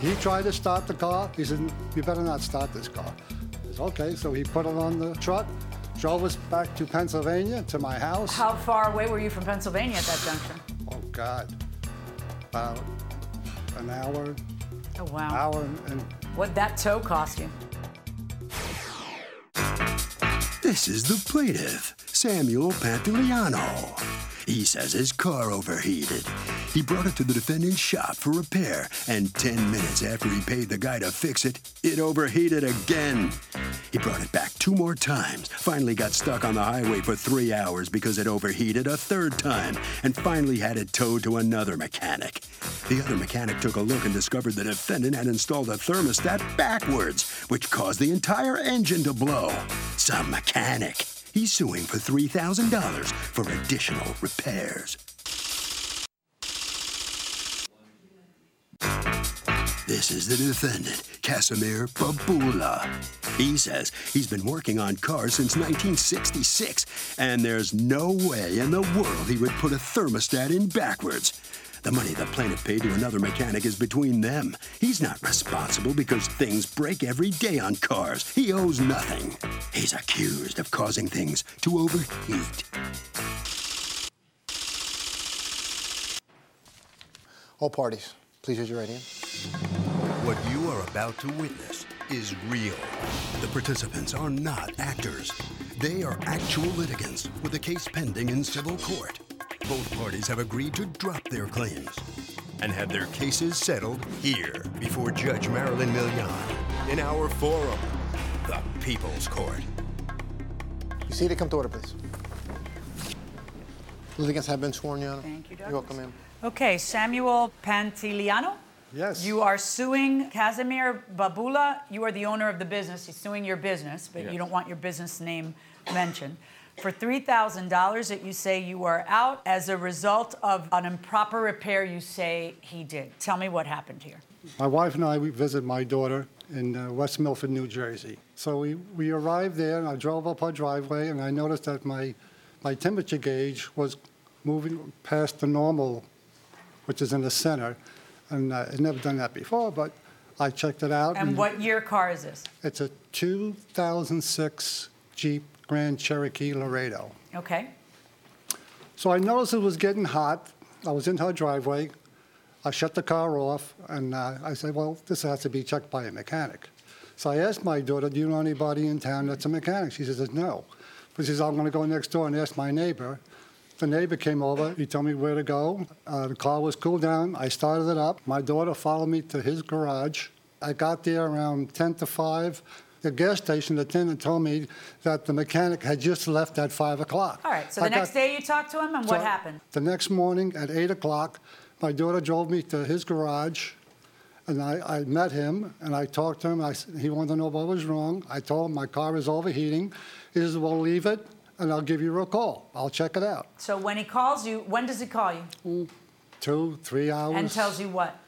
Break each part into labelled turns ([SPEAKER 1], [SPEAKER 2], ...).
[SPEAKER 1] He tried to start the car. He said, You better not start this car. I said, Okay, so he put it on the truck, drove us back to Pennsylvania to my house.
[SPEAKER 2] How far away were you from Pennsylvania at that junction?
[SPEAKER 1] Oh, God. About an hour,
[SPEAKER 2] Oh, wow.
[SPEAKER 1] hour and
[SPEAKER 2] What'd that tow cost you?
[SPEAKER 3] This is the plaintiff, Samuel Pantiliano. He says his car overheated. He brought it to the defendant's shop for repair, and 10 minutes after he paid the guy to fix it, it overheated again. He brought it back two more times, finally got stuck on the highway for three hours because it overheated a third time, and finally had it towed to another mechanic. The other mechanic took a look and discovered the defendant had installed a thermostat backwards, which caused the entire engine to blow. Some mechanic. He's suing for $3,000 for additional repairs. This is the defendant, Casimir Babula. He says he's been working on cars since 1966, and there's no way in the world he would put a thermostat in backwards. The money the plaintiff paid to another mechanic is between them. He's not responsible because things break every day on cars. He owes nothing. He's accused of causing things to overheat.
[SPEAKER 4] All parties, please raise your right hand.
[SPEAKER 3] What you are about to witness is real. The participants are not actors. They are actual litigants with a case pending in civil court. Both parties have agreed to drop their claims and have their cases settled here before Judge Marilyn Milian in our forum, the People's Court.
[SPEAKER 4] You see to come to order, please. Litigants have been sworn, Your Honor.
[SPEAKER 2] Thank you,
[SPEAKER 4] You're welcome, ma'am.
[SPEAKER 2] Okay, Samuel Pantiliano.
[SPEAKER 1] Yes.
[SPEAKER 2] You are suing Casimir Babula. You are the owner of the business. He's suing your business, but you don't want your business name mentioned. For $3,000 that you say you are out as a result of an improper repair you say he did. Tell me what happened here.
[SPEAKER 1] My wife and I, we visited my daughter in uh, West Milford, New Jersey. So we, we arrived there, and I drove up our driveway, and I noticed that my, my temperature gauge was moving past the normal, which is in the center. And uh, I'd never done that before, but I checked it out.
[SPEAKER 2] And what year car is this?
[SPEAKER 1] It's a 2006 Jeep Grand Cherokee Laredo.
[SPEAKER 2] Okay.
[SPEAKER 1] So I noticed it was getting hot. I was in her driveway. I shut the car off, and uh, I said, well, this has to be checked by a mechanic. So I asked my daughter, do you know anybody in town that's a mechanic? She says, no. But she says, I'm going to go next door and ask my neighbor. The neighbor came over. He told me where to go. Uh, the car was cooled down. I started it up. My daughter followed me to his garage. I got there around 10 to 5. The gas station attendant told me that the mechanic had just left at 5 o'clock.
[SPEAKER 2] All right. So
[SPEAKER 1] I
[SPEAKER 2] the next
[SPEAKER 1] got-
[SPEAKER 2] day you talked to him, and what
[SPEAKER 1] so
[SPEAKER 2] happened?
[SPEAKER 1] The next morning at 8 o'clock, my daughter drove me to his garage, and I, I met him, and I talked to him. I, s- he wanted to know what was wrong. I told him my car is overheating. He says, well, leave it, and I'll give you a call. I'll check it out.
[SPEAKER 2] So when he calls you, when does he call you?
[SPEAKER 1] Two, three hours.
[SPEAKER 2] And tells you what?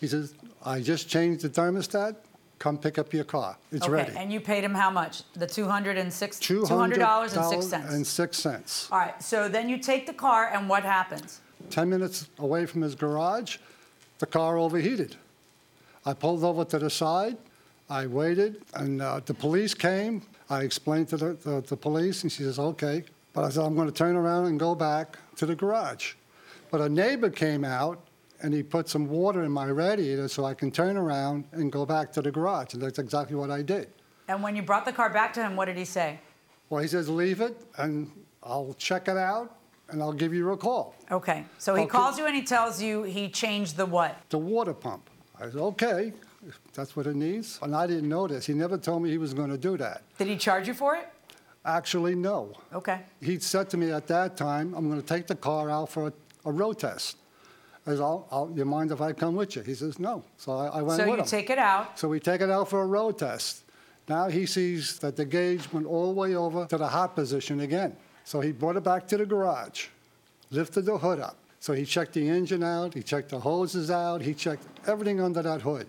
[SPEAKER 1] He says, I just changed the thermostat. Come pick up your car. It's
[SPEAKER 2] okay.
[SPEAKER 1] ready.
[SPEAKER 2] And you paid him how much? The two hundred and six.
[SPEAKER 1] $200
[SPEAKER 2] $200 and six cents.
[SPEAKER 1] and six cents.
[SPEAKER 2] All right. So then you take the car, and what happens?
[SPEAKER 1] 10 minutes away from his garage, the car overheated. I pulled over to the side. I waited, and uh, the police came. I explained to the, the, the police, and she says, okay. But I said, I'm going to turn around and go back to the garage. But a neighbor came out and he put some water in my radiator so I can turn around and go back to the garage. And that's exactly what I did.
[SPEAKER 2] And when you brought the car back to him, what did he say?
[SPEAKER 1] Well, he says, leave it, and I'll check it out, and I'll give you a call.
[SPEAKER 2] Okay. So he
[SPEAKER 1] Okay.
[SPEAKER 2] calls you and he tells you he changed the what?
[SPEAKER 1] The water pump. I said, okay, that's what it needs. And I didn't know this. He never told me he was going to do that.
[SPEAKER 2] Did he charge you for it?
[SPEAKER 1] Actually, no.
[SPEAKER 2] Okay.
[SPEAKER 1] He said to me at that time, I'm going to take the car out for a, a road test. I said, I'll, I'll, you mind if I come with you? He says, no. So I, I went
[SPEAKER 2] So
[SPEAKER 1] with
[SPEAKER 2] you take it out.
[SPEAKER 1] So we take it out for a road test. Now he sees that the gauge went all the way over to the hot position again. So he brought it back to the garage, lifted the hood up. So he checked the engine out, he checked the hoses out, he checked everything under that hood.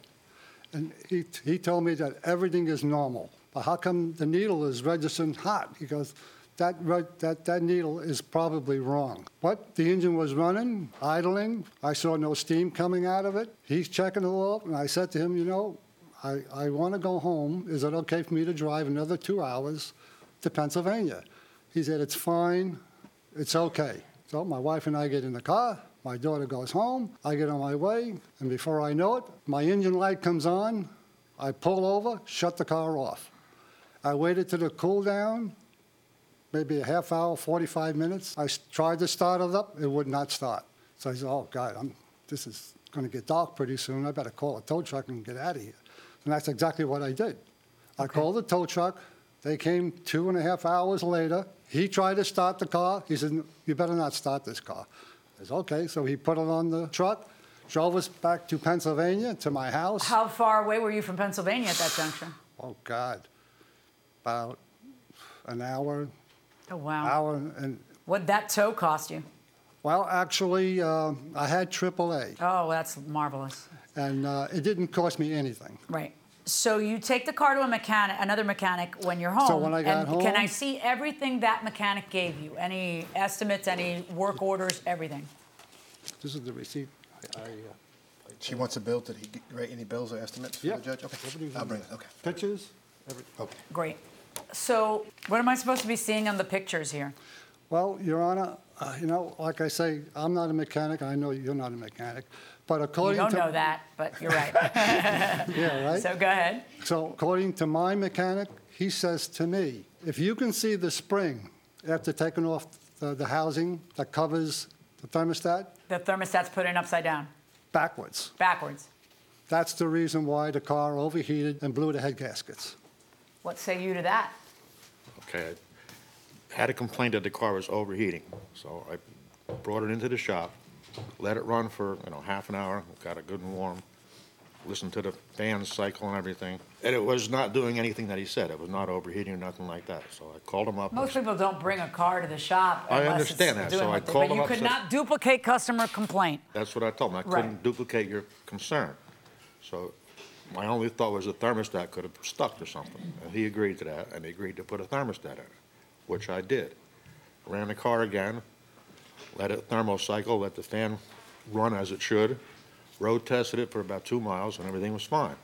[SPEAKER 1] And he, he told me that everything is normal. But how come the needle is registering hot? He goes, that, that, that needle is probably wrong. But the engine was running, idling. I saw no steam coming out of it. He's checking the all, and I said to him, you know, I, I want to go home. Is it okay for me to drive another two hours to Pennsylvania? He said, it's fine. It's okay. So my wife and I get in the car. My daughter goes home. I get on my way. And before I know it, my engine light comes on. I pull over, shut the car off. I waited to the cool down, maybe a half hour, 45 minutes. I tried to start it up. It would not start. So I said, oh, God, I'm, this is going to get dark pretty soon. I better call a tow truck and get out of here. And that's exactly what I did. I called the tow truck. They came two and a half hours later. He tried to start the car. He said, You better not start this car. I said, Okay. So he put it on the truck, drove us back to Pennsylvania to my house.
[SPEAKER 2] How far away were you from Pennsylvania at that juncture?
[SPEAKER 1] Oh, God. About an hour,
[SPEAKER 2] Oh, wow.
[SPEAKER 1] hour. And,
[SPEAKER 2] What'd that tow cost you?
[SPEAKER 1] well, actually, uh, I had AAA,
[SPEAKER 2] Oh, that's marvelous.
[SPEAKER 1] and uh, it didn't cost me anything.
[SPEAKER 2] Right. So you take the car to a mechanic, another mechanic, when you're home.
[SPEAKER 1] So when I got
[SPEAKER 2] and Can I see everything that mechanic gave you? Any estimates, any work orders, everything?
[SPEAKER 1] This is the receipt. I, I, uh,
[SPEAKER 4] She wants a bill. Did he write any bills or estimates for
[SPEAKER 1] Yeah.
[SPEAKER 4] the judge? Okay.
[SPEAKER 1] Everything's
[SPEAKER 4] I'll bring it. Okay.
[SPEAKER 1] Pictures? Every,
[SPEAKER 4] Okay.
[SPEAKER 2] Great. So what am I supposed to be seeing on the pictures here?
[SPEAKER 1] Well, Your Honor, uh, you know, like I say, I'm not a mechanic. I know you're not a mechanic. But
[SPEAKER 2] You
[SPEAKER 1] according
[SPEAKER 2] don't
[SPEAKER 1] to.
[SPEAKER 2] know that, but you're right.
[SPEAKER 1] Yeah, right?
[SPEAKER 2] so go ahead.
[SPEAKER 1] So according to my mechanic, he says to me, if you can see the spring after taking off the, the housing that covers the thermostat
[SPEAKER 2] The thermostat's put in upside down,
[SPEAKER 1] backwards,
[SPEAKER 2] backwards.
[SPEAKER 1] that's the reason why the car overheated and blew the head gaskets.
[SPEAKER 2] What say you to that?
[SPEAKER 5] Okay, I had a complaint that the car was overheating, so I brought it into the shop, let it run for, you know, half an hour, got it good and warm, listened to the fan cycle and everything, and it was not doing anything that he said. It was not overheating or nothing like that. So I called him up.
[SPEAKER 2] Most people don't bring a car to the shop
[SPEAKER 5] I
[SPEAKER 2] unless it's
[SPEAKER 5] understand that,
[SPEAKER 2] doing
[SPEAKER 5] so I
[SPEAKER 2] what they-
[SPEAKER 5] called
[SPEAKER 2] But
[SPEAKER 5] him
[SPEAKER 2] you
[SPEAKER 5] up,
[SPEAKER 2] could
[SPEAKER 5] said-
[SPEAKER 2] not duplicate customer complaint.
[SPEAKER 5] That's what I told him. I
[SPEAKER 2] Right.
[SPEAKER 5] couldn't duplicate your concern. So my only thought was the thermostat could have stuck or something. And he agreed to that, and he agreed to put a thermostat in it, which I did. Ran the car again, let it thermocycle, let the fan run as it should, road tested it for about two miles, and everything was fine.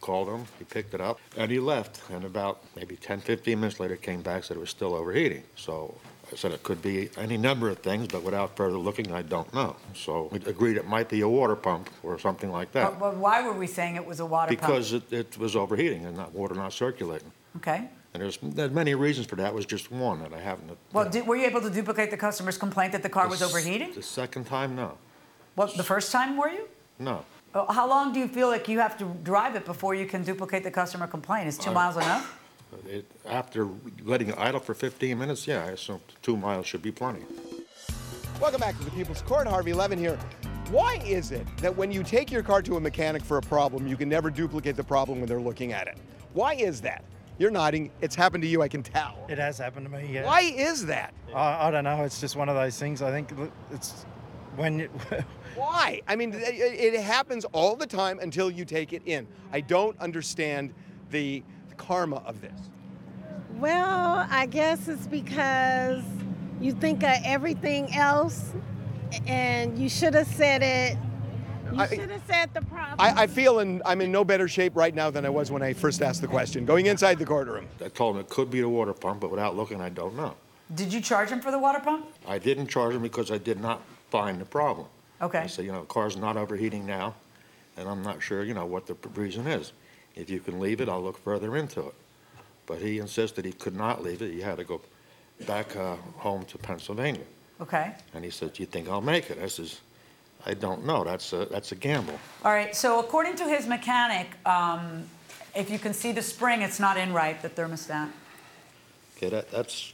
[SPEAKER 5] Called him, he picked it up, and he left. And about maybe 10, 15 minutes later, came back, said it was still overheating. So I said it could be any number of things, but without further looking, I don't know. So we agreed it might be a water pump or something like that.
[SPEAKER 2] But, but why were we saying it was a water pump?
[SPEAKER 5] Because it, it was overheating and not, water not circulating.
[SPEAKER 2] Okay.
[SPEAKER 5] And there's, there's many reasons for that, it was just one that I haven't.
[SPEAKER 2] Well, did, were you able to duplicate the customer's complaint that the car was
[SPEAKER 5] The s-
[SPEAKER 2] overheating?
[SPEAKER 5] The second time, no,
[SPEAKER 2] Well, the first time were you?
[SPEAKER 5] no.
[SPEAKER 2] How long do you feel like you have to drive it before you can duplicate the customer complaint? Is two
[SPEAKER 5] Uh,
[SPEAKER 2] miles enough?
[SPEAKER 5] It, after letting it idle for 15 minutes, yeah, I assume two miles should be plenty.
[SPEAKER 6] Welcome back to the People's Court. Harvey Levin here. Why is it that when you take your car to a mechanic for a problem, you can never duplicate the problem when they're looking at it? Why is that? You're nodding. It's happened to you, I can tell.
[SPEAKER 7] It has happened to me, yeah.
[SPEAKER 6] Why is that?
[SPEAKER 7] I, I don't know. It's just one of those things. I think it's when you,
[SPEAKER 6] Why? I mean, it, it happens all the time until you take it in. I don't understand the karma of this.
[SPEAKER 8] Well, I guess it's because you think of everything else and you should have said it. You
[SPEAKER 6] I-
[SPEAKER 8] should have said the problem.
[SPEAKER 6] I, I feel in, I'm in no better shape right now than I was when I first asked the question, going inside the courtroom.
[SPEAKER 5] I told him it could be the water pump, but without looking, I don't know.
[SPEAKER 2] Did you charge him for the water pump?
[SPEAKER 5] I didn't charge him because I did not find the problem.
[SPEAKER 2] Okay.
[SPEAKER 5] I said, you know, the car's not overheating now, and I'm not sure, you know, what the reason is. If you can leave it, I'll look further into it. But he insisted he could not leave it. He had to go back uh, home to Pennsylvania.
[SPEAKER 2] Okay.
[SPEAKER 5] And he said, "Do you think I'll make it?" I says, "I don't know. That's a that's a gamble."
[SPEAKER 2] All right, so according to his mechanic, um, if you can see the spring, it's not in right, the thermostat.
[SPEAKER 5] Okay, that that's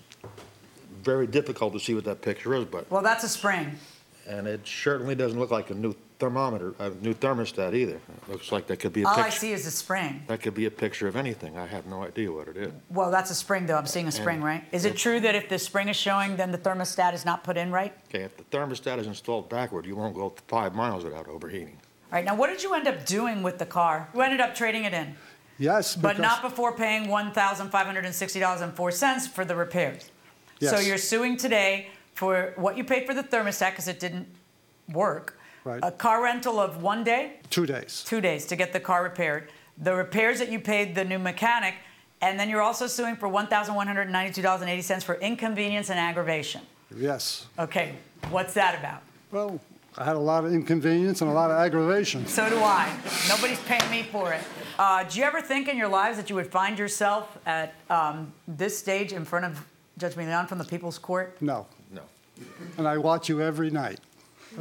[SPEAKER 5] very difficult to see what that picture is, but
[SPEAKER 2] Well, that's a spring.
[SPEAKER 5] and it certainly doesn't look like a new thermometer, a new thermostat either. It looks like that could be a
[SPEAKER 2] All I
[SPEAKER 5] picture.
[SPEAKER 2] see is a spring.
[SPEAKER 5] That could be a picture of anything. I have no idea what it is.
[SPEAKER 2] Well, that's a spring, though. I'm seeing a spring,
[SPEAKER 5] And-
[SPEAKER 2] right? Is it true that if the spring is showing, then the thermostat is not put in right?
[SPEAKER 5] Okay, if the thermostat is installed backward, you won't go five miles without overheating.
[SPEAKER 2] All right, now what did you end up doing with the car? You ended up trading it in,
[SPEAKER 1] Yes,
[SPEAKER 2] but
[SPEAKER 1] because-
[SPEAKER 2] not before paying $1,560.04 for the repairs. So
[SPEAKER 1] Yes.
[SPEAKER 2] you're suing today for what you paid for the thermostat because it didn't work.
[SPEAKER 1] Right.
[SPEAKER 2] A car rental of one day,
[SPEAKER 1] two days.
[SPEAKER 2] two days to get the car repaired. The repairs that you paid the new mechanic, and then you're also suing for $1,192.80 for inconvenience and aggravation.
[SPEAKER 1] Yes.
[SPEAKER 2] Okay, what's that about?
[SPEAKER 1] Well, I had a lot of inconvenience and a lot of aggravation.
[SPEAKER 2] So do I. Nobody's paying me for it. Uh, do you ever think in your lives that you would find yourself at um, this stage in front of Judge Milian from the People's Court?
[SPEAKER 1] No.
[SPEAKER 5] No,
[SPEAKER 1] And I watch you every night.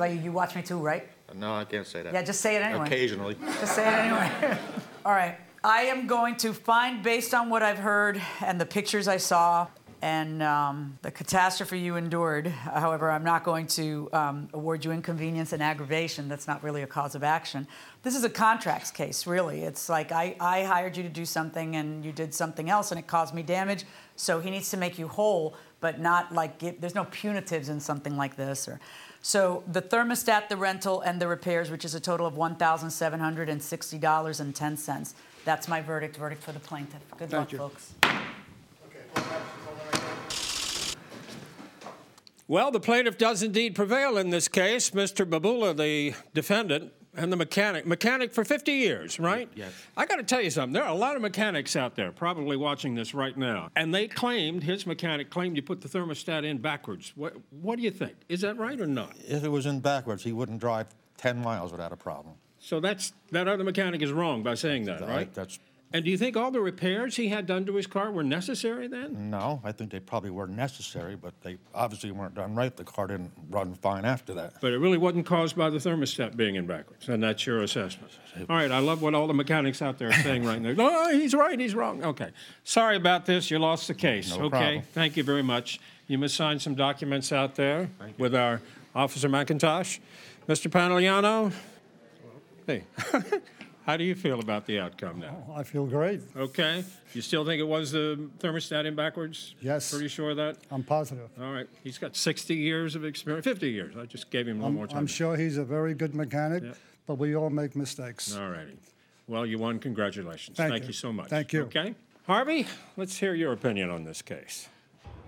[SPEAKER 2] You watch me too, right?
[SPEAKER 5] no, I can't say that.
[SPEAKER 2] Yeah, just say it anyway.
[SPEAKER 5] Occasionally.
[SPEAKER 2] Just say it anyway. All right. I am going to find, based on what I've heard and the pictures I saw and um, the catastrophe you endured, however, I'm not going to um, award you inconvenience and aggravation. That's not really a cause of action. This is a contracts case, really. It's like I, I hired you to do something and you did something else and it caused me damage. So he needs to make you whole, but not like give, there's no punitives in something like this. Or so the thermostat, the rental, and the repairs, which is a total of one thousand seven hundred and sixty dollars and ten cents. That's my verdict. Verdict for the plaintiff. Good luck,
[SPEAKER 1] Thank you.
[SPEAKER 2] folks.
[SPEAKER 9] Well, the plaintiff does indeed prevail in this case. Mr. Babula, the defendant, and the mechanic. Mechanic for 50 years, right?
[SPEAKER 5] Yes.
[SPEAKER 9] I got to tell you something. There are a lot of mechanics out there probably watching this right now. And they claimed, his mechanic claimed you put the thermostat in backwards. What, what do you think? Is that right or not?
[SPEAKER 10] If it was in backwards, he wouldn't drive 10 miles without a problem.
[SPEAKER 9] So that's that other mechanic is wrong by saying that,
[SPEAKER 10] That-
[SPEAKER 9] right?
[SPEAKER 10] That's,
[SPEAKER 9] And do you think all the repairs he had done to his car were necessary then?
[SPEAKER 10] no, I think they probably were necessary, but they obviously weren't done right. The car didn't run fine after that.
[SPEAKER 9] But it really wasn't caused by the thermostat being in backwards, and that's your assessment. All right, I love what all the mechanics out there are saying right now. Oh, he's right, he's wrong. Okay. Sorry about this, you lost the case.
[SPEAKER 10] No
[SPEAKER 9] okay,
[SPEAKER 10] problem.
[SPEAKER 9] thank you very much. You must sign some documents out there with our Officer McIntosh. Mr. Pantiliano? Hey, how do you feel about the outcome now?
[SPEAKER 1] I feel great.
[SPEAKER 9] Okay, you still think it was the thermostat in backwards?
[SPEAKER 1] Yes.
[SPEAKER 9] Pretty sure of that?
[SPEAKER 1] I'm positive.
[SPEAKER 9] All right, he's got 60 years of experience, 50 years. I just gave him one
[SPEAKER 1] I'm,
[SPEAKER 9] more time.
[SPEAKER 1] I'm sure he's a very good mechanic,
[SPEAKER 9] Yeah.
[SPEAKER 1] but we all make mistakes.
[SPEAKER 9] All righty. Well, you won. Congratulations.
[SPEAKER 1] Thank
[SPEAKER 9] Thank
[SPEAKER 1] you.
[SPEAKER 9] you so much.
[SPEAKER 1] Thank you.
[SPEAKER 9] Okay. Harvey, let's hear your opinion on this case.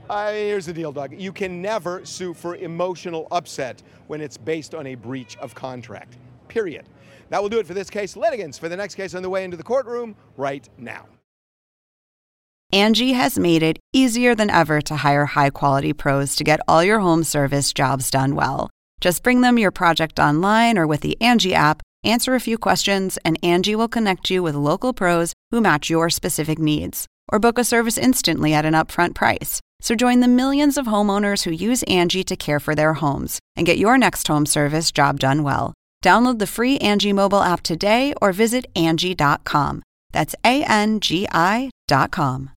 [SPEAKER 6] Uh, here's the deal, Doug. You can never sue for emotional upset when it's based on a breach of contract. Period. That will do it for this case. Litigants for the next case on the way into the courtroom right now.
[SPEAKER 11] Angie has made it easier than ever to hire high quality pros to get all your home service jobs done well. Just bring them your project online or with the Angie app, answer a few questions, and Angie will connect you with local pros who match your specific needs. Or book a service instantly at an upfront price. So join the millions of homeowners who use Angie to care for their homes and get your next home service job done well. Download the free Angie mobile app today or visit Angie.com. That's A N G I.com.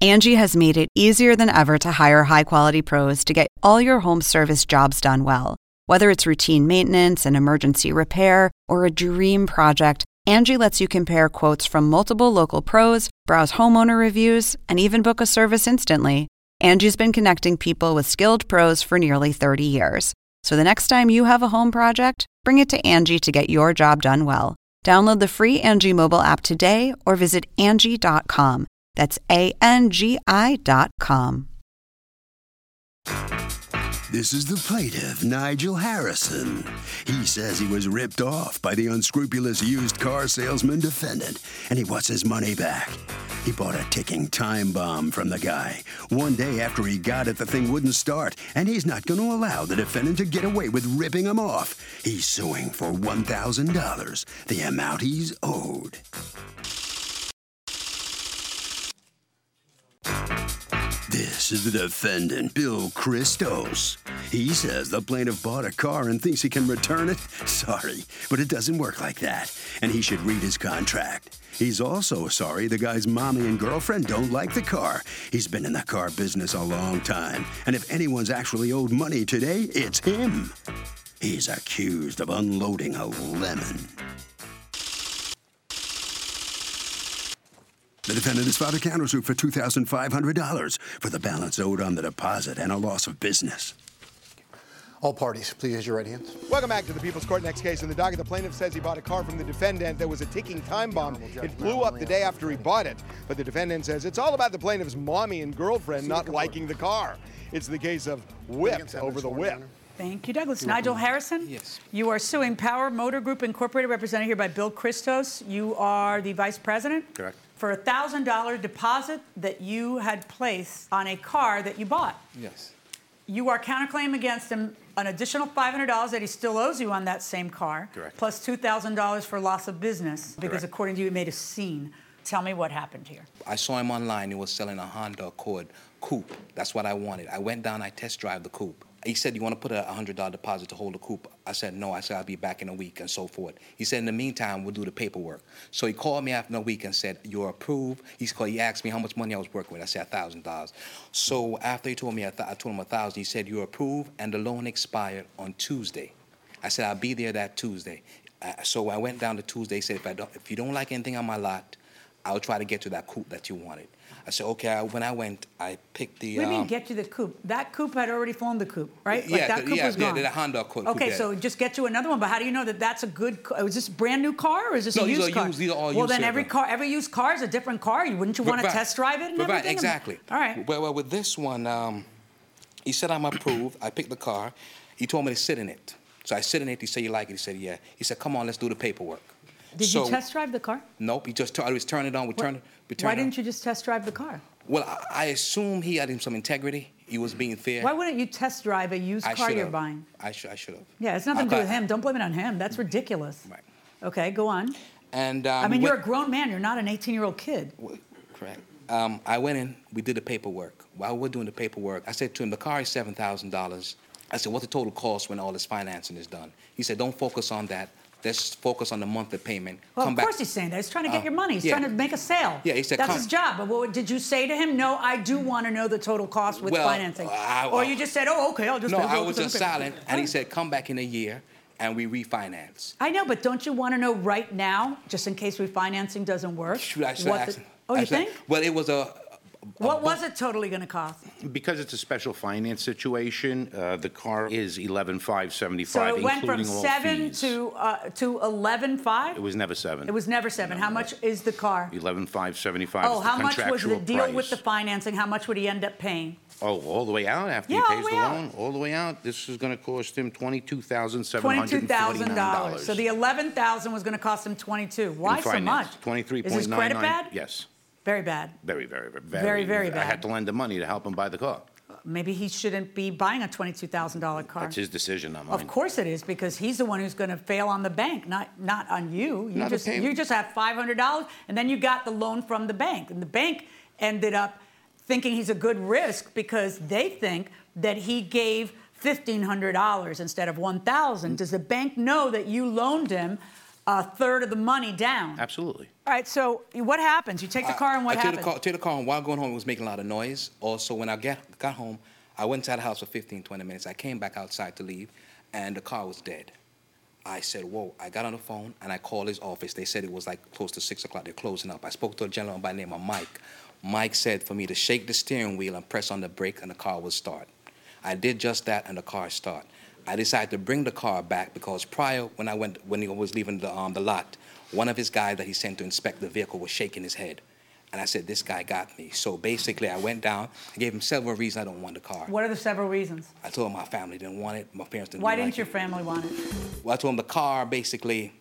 [SPEAKER 11] Angie has made it easier than ever to hire high quality pros to get all your home service jobs done well. Whether it's routine maintenance, an emergency repair, or a dream project, Angie lets you compare quotes from multiple local pros, browse homeowner reviews, and even book a service instantly. Angie's been connecting people with skilled pros for nearly 30 years. So the next time you have a home project, bring it to Angie to get your job done well. Download the free Angie mobile app today or visit Angie.com. That's A N G I.com.
[SPEAKER 3] This is the plaintiff, Nigel Harrison. He says he was ripped off by the unscrupulous used car salesman defendant, and he wants his money back. He bought a ticking time bomb from the guy. One day after he got it, the thing wouldn't start, and he's not going to allow the defendant to get away with ripping him off. He's suing for $1,000, the amount he's owed. This is the defendant, Bill Christos. He says the plaintiff bought a car and thinks he can return it. Sorry, but it doesn't work like that, and he should read his contract. He's also sorry the guy's mommy and girlfriend don't like the car. He's been in the car business a long time, and if anyone's actually owed money today, it's him. He's accused of unloading a lemon. The defendant has filed a countersuit for $2,500 for the balance owed on the deposit and a loss of business.
[SPEAKER 4] All parties, please raise your right hands.
[SPEAKER 6] Welcome back to the People's Court. Next case in the docket. The plaintiff says he bought a car from the defendant that was a ticking time bomb. It blew up the day after he bought it. But the defendant says it's all about the plaintiff's mommy and girlfriend not liking the car. It's the case of whip over the whip.
[SPEAKER 2] Thank you, Douglas. Nigel Harrison?
[SPEAKER 4] Yes.
[SPEAKER 2] You are suing Power Motor Group Incorporated, represented here by Bill Christos. You are the vice president?
[SPEAKER 5] Correct.
[SPEAKER 2] For a $1,000 deposit that you had placed on a car that you bought.
[SPEAKER 4] Yes.
[SPEAKER 2] You are counterclaim against him an additional $500 that he still owes you on that same car.
[SPEAKER 5] Correct.
[SPEAKER 2] $2,000 for loss of business because
[SPEAKER 12] Correct.
[SPEAKER 2] according to you, he made a scene. Tell me what happened here.
[SPEAKER 12] I saw him online. He was selling a Honda Accord coupe. That's what I wanted. I went down. I test drive the coupe. He said, "You want to put a hundred dollar deposit to hold the coupe?" I said, "No." I said, "I'll be back in a week," and so forth. He said, "In the meantime, we'll do the paperwork." So he called me after a week and said, "You're approved." He's called. He asked me how much money I was working with. I said, thousand dollars. So after he told me, I, th- I told him a thousand. He said, "You're approved," and the loan expired on Tuesday. I said, "I'll be there that Tuesday." Uh, so I went down to Tuesday. Said, "If I don't, if you don't like anything on my lot, I'll try to get you that coupe that you wanted." I said, "Okay." I, when I went, I picked the.
[SPEAKER 2] What do you mean
[SPEAKER 12] um,
[SPEAKER 2] get you the coupe? That coupe had already flown the coupe, right?
[SPEAKER 12] Yeah,
[SPEAKER 2] like that
[SPEAKER 12] the-
[SPEAKER 2] coupe
[SPEAKER 12] yeah,
[SPEAKER 2] was
[SPEAKER 12] yeah,
[SPEAKER 2] gone.
[SPEAKER 12] the Honda coupe,
[SPEAKER 2] Okay, so just get you another one. But how do you know that that's a good? Was this a brand new car or is this
[SPEAKER 12] No,
[SPEAKER 2] a
[SPEAKER 12] these
[SPEAKER 2] used
[SPEAKER 12] are
[SPEAKER 2] car?
[SPEAKER 12] used- these are all
[SPEAKER 2] well,
[SPEAKER 12] used,
[SPEAKER 2] then every car, every used car is a different car. You wouldn't you want to test drive it and
[SPEAKER 12] Right,
[SPEAKER 2] everything?
[SPEAKER 12] exactly.
[SPEAKER 2] All right.
[SPEAKER 12] Well, well, with this one, um, he said I'm approved. I picked the car. He told me to sit in it. So I sit in it. He said, "You like it?" He said, "Yeah." He said, "Come on, let's do the paperwork."
[SPEAKER 2] Did
[SPEAKER 12] so,
[SPEAKER 2] you test drive the car?
[SPEAKER 12] Nope. He just I was turning it on. We turned it.
[SPEAKER 2] Why didn't you just test drive the car?
[SPEAKER 12] Well, I, I assume he had some integrity. He was being fair.
[SPEAKER 2] Why wouldn't you test drive a used
[SPEAKER 12] I
[SPEAKER 2] car you're
[SPEAKER 12] should've.
[SPEAKER 2] buying?
[SPEAKER 12] I should. I should have.
[SPEAKER 2] Yeah, it's nothing to do with him. Don't blame it on him. That's ridiculous.
[SPEAKER 12] Right.
[SPEAKER 2] Okay, go on.
[SPEAKER 12] And um,
[SPEAKER 2] I mean, you're a grown man. You're not an 18-year-old kid.
[SPEAKER 12] Correct. Um, I went in, we did the paperwork. While we're doing the paperwork, I said to him, the car is $7,000. I said, what's the total cost when all this financing is done? He said, don't focus on that. Let's focus on the monthly payment.
[SPEAKER 2] Well,
[SPEAKER 12] Come
[SPEAKER 2] of
[SPEAKER 12] back.
[SPEAKER 2] course he's saying that. He's trying to get
[SPEAKER 12] Uh,
[SPEAKER 2] your money. He's
[SPEAKER 12] yeah.
[SPEAKER 2] trying to make a sale.
[SPEAKER 12] Yeah, he said,
[SPEAKER 2] That's his job. But what, did you say to him, no, I do want to know the total cost with
[SPEAKER 12] Well,
[SPEAKER 2] financing?
[SPEAKER 12] I-
[SPEAKER 2] or you just said, oh, okay, I'll just
[SPEAKER 12] no, I was just silent, and he said, come back in a year, and we refinance.
[SPEAKER 2] I know, but don't you want to know right now, just in case refinancing doesn't work?
[SPEAKER 12] Should I, should
[SPEAKER 2] what
[SPEAKER 12] I
[SPEAKER 2] the- oh, you think?
[SPEAKER 12] Well, it was a.
[SPEAKER 2] What was it totally going to cost?
[SPEAKER 13] Because it's a special finance situation, uh, the car is eleven five seventy
[SPEAKER 2] So
[SPEAKER 13] five,
[SPEAKER 2] it went from
[SPEAKER 13] including all
[SPEAKER 2] seven
[SPEAKER 13] fees.
[SPEAKER 2] to uh, to eleven five.
[SPEAKER 13] It was never seven.
[SPEAKER 2] It was never seven. How much is the car?
[SPEAKER 13] Eleven five seventy five.
[SPEAKER 2] Oh,
[SPEAKER 13] is the
[SPEAKER 2] how much was the
[SPEAKER 13] contractual
[SPEAKER 2] deal with the
[SPEAKER 13] price.
[SPEAKER 2] financing? How much would he end up paying?
[SPEAKER 13] Oh, all the way out after
[SPEAKER 2] Yeah,
[SPEAKER 13] he
[SPEAKER 2] all
[SPEAKER 13] pays
[SPEAKER 2] the
[SPEAKER 13] the
[SPEAKER 2] way out.
[SPEAKER 13] loan, all the way out. This is going to cost him twenty two thousand seven
[SPEAKER 2] Twenty-two
[SPEAKER 13] hundred and forty
[SPEAKER 2] thousand
[SPEAKER 13] nine
[SPEAKER 2] dollars.
[SPEAKER 13] $22,000.
[SPEAKER 2] So the eleven thousand was going to cost him twenty-two. Why so much? Is his credit bad?
[SPEAKER 13] Yes,
[SPEAKER 2] Very bad.
[SPEAKER 13] very, very, very,
[SPEAKER 2] Very, very bad.
[SPEAKER 13] I had to lend the money to help him buy the car.
[SPEAKER 2] Maybe he shouldn't be buying a twenty-two thousand dollar car.
[SPEAKER 13] That's his decision, not mine.
[SPEAKER 2] Of course it is, because he's the one who's going to fail on the bank, not not on you. You
[SPEAKER 13] Not a
[SPEAKER 2] just
[SPEAKER 13] payment.
[SPEAKER 2] you just have five hundred dollars, and then you got the loan from the bank, and the bank ended up thinking he's a good risk because they think that he gave fifteen hundred dollars instead of one thousand. Mm. Does the bank know that you loaned him a third of the money down?
[SPEAKER 13] Absolutely.
[SPEAKER 2] All right. So what happens? You take the car, and what
[SPEAKER 12] I
[SPEAKER 2] happens?
[SPEAKER 12] Took the car, took the car home. While going home, it was making a lot of noise. Also, when I get, got home, I went inside the house for 15, 20 minutes. I came back outside to leave, and the car was dead. I said, whoa. I got on the phone, and I called his office. They said it was like close to 6 o'clock. They're closing up. I spoke to a gentleman by the name of Mike. Mike said for me to shake the steering wheel and press on the brake, and the car would start. I did just that, and the car started. I decided to bring the car back because prior, when I went, when he was leaving the, um, the lot, one of his guys that he sent to inspect the vehicle was shaking his head. And I said, this guy got me. So basically, I went down. I gave him several reasons I don't want the car.
[SPEAKER 2] what are the several reasons?
[SPEAKER 12] I told him my family didn't want it. My parents didn't
[SPEAKER 2] Why didn't
[SPEAKER 12] it.
[SPEAKER 2] your family want it?
[SPEAKER 12] Well, I told him the car, basically,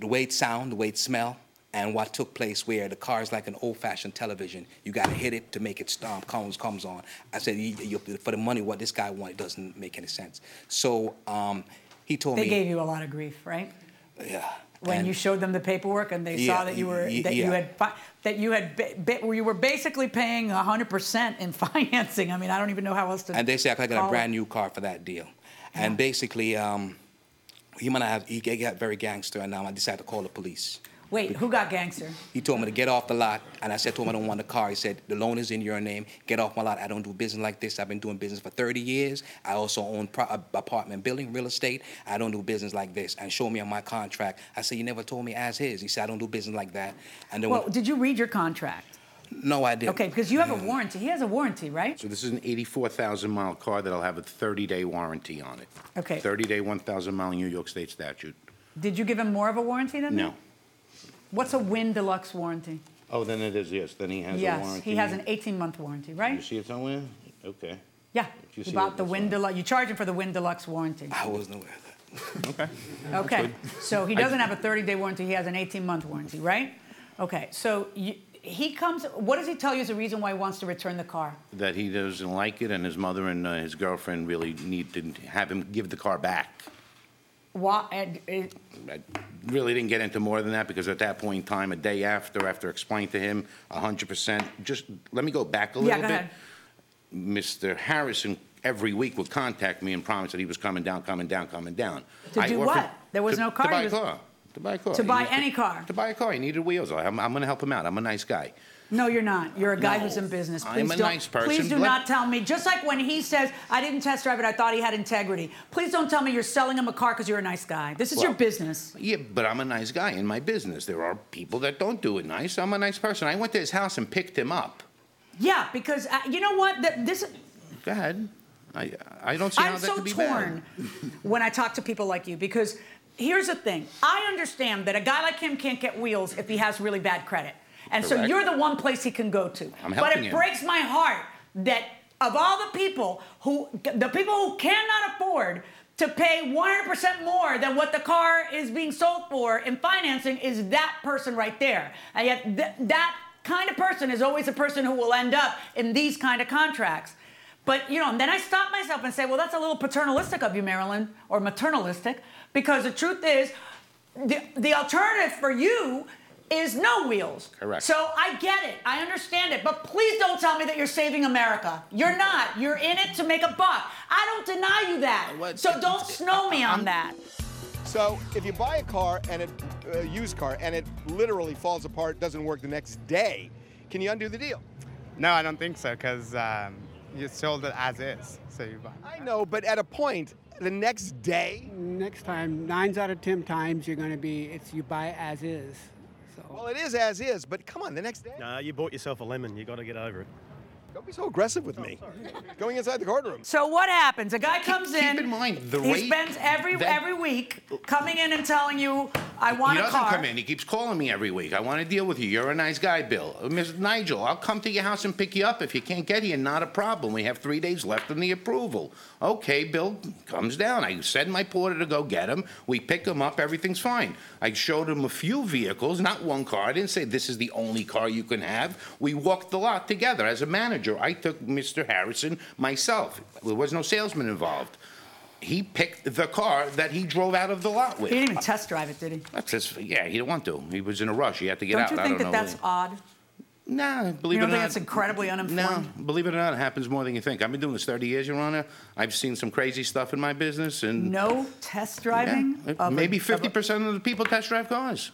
[SPEAKER 12] the way it sound, the way it smell, and what took place where the car is like an old-fashioned television. You got to hit it to make it stomp. comes comes on. I said, you, you, for the money, what this guy wanted doesn't make any sense. So um, he told
[SPEAKER 2] They
[SPEAKER 12] me, they
[SPEAKER 2] gave you a lot of grief, right?
[SPEAKER 12] yeah.
[SPEAKER 2] When
[SPEAKER 12] and-
[SPEAKER 2] you showed them the paperwork and they
[SPEAKER 12] Yeah,
[SPEAKER 2] saw that you were that you had that you had you were basically paying 100% in financing. I mean, I don't even know how else to.
[SPEAKER 12] And they say I
[SPEAKER 2] got
[SPEAKER 12] a brand new car for that deal. And basically, um, he might have he got very gangster, and um, I decided to call the police.
[SPEAKER 2] Wait, who got gangster?
[SPEAKER 12] He told me to get off the lot, and I said to him I don't want the car. He said the loan is in your name. Get off my lot. I don't do business like this. I've been doing business for 30 years. I also own pro- uh, apartment building, real estate. I don't do business like this. And show me on my contract. I said you never told me as his. He said I don't do business like that. And then
[SPEAKER 2] Well,
[SPEAKER 12] when,
[SPEAKER 2] did you read your contract?
[SPEAKER 12] no, I didn't.
[SPEAKER 2] Okay, because you have a mm. warranty. He has a warranty, right?
[SPEAKER 13] So this is an 84,000 mile car that'll have a 30-day warranty on it.
[SPEAKER 2] Okay.
[SPEAKER 13] 30-day, 1,000 mile New York State statute.
[SPEAKER 2] Did you give him more of a warranty than
[SPEAKER 13] No.
[SPEAKER 2] that? What's a Win Deluxe warranty?
[SPEAKER 13] Oh, then it is, yes, then he has a
[SPEAKER 2] yes,
[SPEAKER 13] warranty.
[SPEAKER 2] he has an 18-month warranty, right?
[SPEAKER 13] You
[SPEAKER 2] right?
[SPEAKER 13] see it somewhere? Okay.
[SPEAKER 2] Yeah.
[SPEAKER 13] you
[SPEAKER 2] He
[SPEAKER 13] see
[SPEAKER 2] bought
[SPEAKER 13] it,
[SPEAKER 2] the
[SPEAKER 13] that's
[SPEAKER 2] Win Deluxe. You charge him for the Win Deluxe warranty.
[SPEAKER 12] I wasn't aware of that.
[SPEAKER 13] Okay.
[SPEAKER 2] Okay, so he doesn't have a 30-day warranty, he has an 18-month warranty, right? Okay, so you, he comes, what does he tell you is the reason why he wants to return the car?
[SPEAKER 13] That he doesn't like it, and his mother and uh, his girlfriend really need to have him give the car back.
[SPEAKER 2] Why, and, uh,
[SPEAKER 13] I really didn't get into more than that, because at that point in time, a day after, after explaining to him 100%, just, let me go back a little
[SPEAKER 2] Yeah,
[SPEAKER 13] little
[SPEAKER 2] go
[SPEAKER 13] bit.
[SPEAKER 2] ahead.
[SPEAKER 13] Mr. Harrison every week would contact me and promise that he was coming down, coming down, coming down.
[SPEAKER 2] To
[SPEAKER 13] I
[SPEAKER 2] do
[SPEAKER 13] offered-
[SPEAKER 2] what? There was
[SPEAKER 13] to-
[SPEAKER 2] no car,
[SPEAKER 13] To buy
[SPEAKER 2] he
[SPEAKER 13] a
[SPEAKER 2] was-
[SPEAKER 13] car. To buy a car.
[SPEAKER 2] To
[SPEAKER 13] He
[SPEAKER 2] buy any car?
[SPEAKER 13] To buy a car. He needed wheels. I'm, I'm going to help him out. I'm a nice guy.
[SPEAKER 2] No, you're not, you're a guy
[SPEAKER 13] No,
[SPEAKER 2] who's in business.
[SPEAKER 13] I'm
[SPEAKER 2] Please
[SPEAKER 13] a
[SPEAKER 2] don't-
[SPEAKER 13] nice person.
[SPEAKER 2] Please do not tell me, just like when he says, I didn't test drive it, I thought he had integrity. Please don't tell me you're selling him a car because you're a nice guy. This is your business.
[SPEAKER 13] Yeah, but I'm a nice guy in my business. There are people that don't do it nice. I'm a nice person. I went to his house and picked him up.
[SPEAKER 2] Yeah, because, uh, you know what, That this,
[SPEAKER 13] Go ahead. I, I don't see how
[SPEAKER 2] I'm
[SPEAKER 13] that
[SPEAKER 2] so
[SPEAKER 13] could be
[SPEAKER 2] torn when I talk to people like you because here's the thing. I understand that a guy like him can't get wheels if he has really bad credit. And so you're the one place he can go to.
[SPEAKER 13] I'm
[SPEAKER 2] but it breaks my heart that of all the people who the people who cannot afford to pay 100% more than what the car is being sold for in financing is that person right there. And yet th- that kind of person is always a person who will end up in these kind of contracts. But you know, and then I stop myself and say, well, that's a little paternalistic of you, Marilyn, or maternalistic, because the truth is, the, the alternative for you is no wheels.
[SPEAKER 13] Correct.
[SPEAKER 2] So I get it, I understand it, but please don't tell me that you're saving America. You're not. You're in it to make a buck. I don't deny you that. So don't snow me on that.
[SPEAKER 6] So if you buy a car and it, a used car, and it literally falls apart, doesn't work the next day, can you undo the deal?
[SPEAKER 14] No, I don't think so, because um, you sold it as is. So you buy.
[SPEAKER 6] I know, but at a point, the next day.
[SPEAKER 15] Next time, nines out of ten times, you're going to be it's you buy as is.
[SPEAKER 6] Well, it is as is, but come on, the next day.
[SPEAKER 16] Nah, you bought yourself a lemon. You got to get over it.
[SPEAKER 6] Don't be so aggressive with oh, me. Going inside the courtroom.
[SPEAKER 2] So what happens? A guy comes in.
[SPEAKER 13] Keep in mind, the
[SPEAKER 2] he
[SPEAKER 13] rate
[SPEAKER 2] spends every
[SPEAKER 13] that-
[SPEAKER 2] every week coming in and telling you, "I want
[SPEAKER 13] he
[SPEAKER 2] a
[SPEAKER 13] doesn't
[SPEAKER 2] car."
[SPEAKER 13] come in. He keeps calling me every week. I want to deal with you. You're a nice guy, Bill. Uh, Mr. Nigel, I'll come to your house and pick you up. If you can't get here, not a problem. We have three days left in the approval. Okay, Bill comes down. I send my porter to go get him. We pick him up. Everything's fine. I showed him a few vehicles, not one car. I didn't say this is the only car you can have. We walked the lot together. As a manager, I took Mr. Harrison myself. There was no salesman involved. He picked the car that he drove out of the lot with.
[SPEAKER 2] He didn't even test drive it, did he?
[SPEAKER 13] That's just, yeah, he didn't want to. He was in a rush. He had to get
[SPEAKER 2] don't
[SPEAKER 13] out.
[SPEAKER 2] you
[SPEAKER 13] I
[SPEAKER 2] think
[SPEAKER 13] don't
[SPEAKER 2] that
[SPEAKER 13] know.
[SPEAKER 2] that's odd?
[SPEAKER 13] Nah, believe
[SPEAKER 2] you don't
[SPEAKER 13] it or
[SPEAKER 2] think
[SPEAKER 13] not.
[SPEAKER 2] that's incredibly uninformed?
[SPEAKER 13] No, believe it or not, it happens more than you think. I've been doing this 30 years, Your Honor. I've seen some crazy stuff in my business, and
[SPEAKER 2] No test driving.
[SPEAKER 13] yeah,
[SPEAKER 2] of a-
[SPEAKER 13] maybe
[SPEAKER 2] of a-
[SPEAKER 13] 50% of the people test drive cars.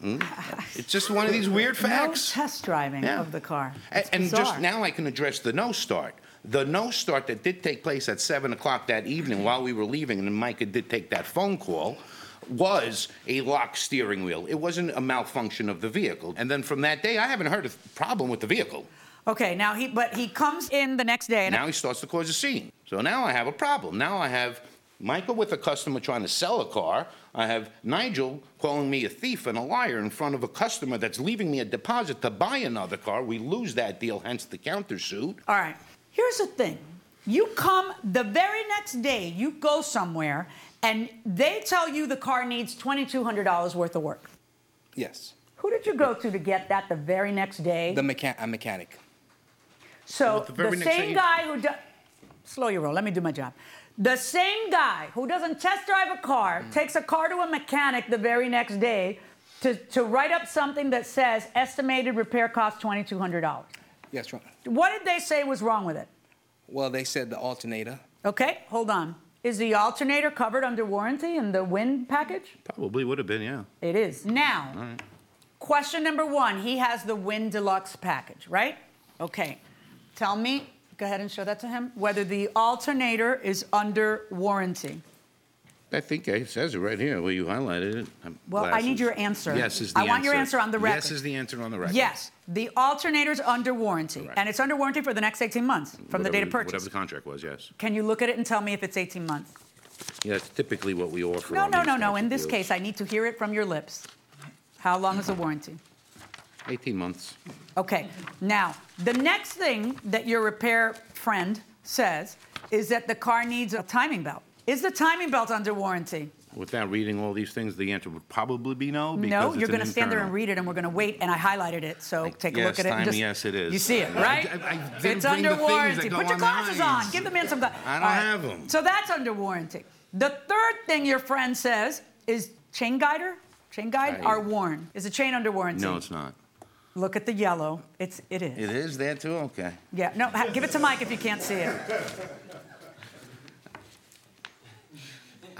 [SPEAKER 13] Hmm? It's just one of these weird facts.
[SPEAKER 2] No test driving
[SPEAKER 13] Yeah.
[SPEAKER 2] of the car.
[SPEAKER 13] A-
[SPEAKER 2] It's
[SPEAKER 13] and
[SPEAKER 2] bizarre.
[SPEAKER 13] just now I can address the no start. The no start that did take place at 7 o'clock that evening while we were leaving, and Micah did take that phone call, was a locked steering wheel. It wasn't a malfunction of the vehicle. And then from that day, I haven't heard a problem with the vehicle.
[SPEAKER 2] Okay, now he but he comes in the next day and
[SPEAKER 13] Now he starts to cause a scene. So now I have a problem. Now I have Michael with a customer trying to sell a car. I have Nigel calling me a thief and a liar in front of a customer that's leaving me a deposit to buy another car. We lose that deal, hence the countersuit.
[SPEAKER 2] All right. Here's the thing. You come the very next day, you go somewhere, and they tell you the car needs $2,200 worth of work.
[SPEAKER 12] Yes.
[SPEAKER 2] Who did you go to to get that the very next day?
[SPEAKER 12] The mechan- a mechanic.
[SPEAKER 2] So
[SPEAKER 12] the
[SPEAKER 2] the,
[SPEAKER 12] very next day
[SPEAKER 2] same
[SPEAKER 12] you-
[SPEAKER 2] guy who does. Slow your roll. Let me do my job. The same guy who doesn't test drive a car
[SPEAKER 12] Mm.
[SPEAKER 2] takes a car to a mechanic the very next day to, to write up something that says estimated repair cost $2,200.
[SPEAKER 12] Yes, right.
[SPEAKER 2] What did they say was wrong with it?
[SPEAKER 12] Well, they said the alternator.
[SPEAKER 2] Okay, hold on. Is the alternator covered under warranty in the wind package?
[SPEAKER 13] Probably would have been, yeah.
[SPEAKER 2] It is. Now,
[SPEAKER 13] All right.
[SPEAKER 2] question number one he has the Wind Deluxe package, right? Okay. Tell me, go ahead and show that to him, whether the alternator is under warranty.
[SPEAKER 13] I think it says it right here where you highlighted it. Um,
[SPEAKER 2] Well, I need your answer.
[SPEAKER 13] Yes is the answer.
[SPEAKER 2] I
[SPEAKER 13] answer.
[SPEAKER 2] want your answer on the record.
[SPEAKER 13] Yes is the answer on the record.
[SPEAKER 2] Yes, the alternator's under warranty, and it's under warranty for the next 18 months from the date of
[SPEAKER 13] Whatever-
[SPEAKER 2] purchase.
[SPEAKER 13] Whatever the contract was, yes.
[SPEAKER 2] Can you look at it and tell me if it's 18 months?
[SPEAKER 13] Yeah, that's typically what we offer.
[SPEAKER 2] No,
[SPEAKER 13] on
[SPEAKER 2] no,
[SPEAKER 13] these
[SPEAKER 2] no, no.
[SPEAKER 13] types
[SPEAKER 2] In
[SPEAKER 13] of
[SPEAKER 2] this
[SPEAKER 13] deals.
[SPEAKER 2] case, I need to hear it from your lips. How long is the warranty?
[SPEAKER 13] 18 months.
[SPEAKER 2] Okay. Now, the next thing that your repair friend says is that the car needs a timing belt. Is the timing belt under warranty?
[SPEAKER 13] Without reading all these things, the answer would probably be no.
[SPEAKER 2] No,
[SPEAKER 13] because
[SPEAKER 2] you're going to stand there and read it, and we're going to wait. And I highlighted it, so take a
[SPEAKER 13] yes,
[SPEAKER 2] look at it. and
[SPEAKER 13] Timey,
[SPEAKER 2] just-
[SPEAKER 13] yes, it is.
[SPEAKER 2] You see it,
[SPEAKER 13] I-
[SPEAKER 2] right?
[SPEAKER 13] I- I didn't
[SPEAKER 2] it's
[SPEAKER 13] bring
[SPEAKER 2] under
[SPEAKER 13] things that
[SPEAKER 2] warranty.
[SPEAKER 13] go
[SPEAKER 2] Put your
[SPEAKER 13] on
[SPEAKER 2] glasses on. Give the man some glasses.
[SPEAKER 13] I don't have 'em.
[SPEAKER 2] So that's under warranty. The third thing your friend says is chain guider, chain guide are worn. Is the chain under warranty?
[SPEAKER 13] No, it's not.
[SPEAKER 2] Look at the yellow. It's it is.
[SPEAKER 13] It is there too? Okay.
[SPEAKER 2] Yeah. No, ha- give it to Mike if you can't see it.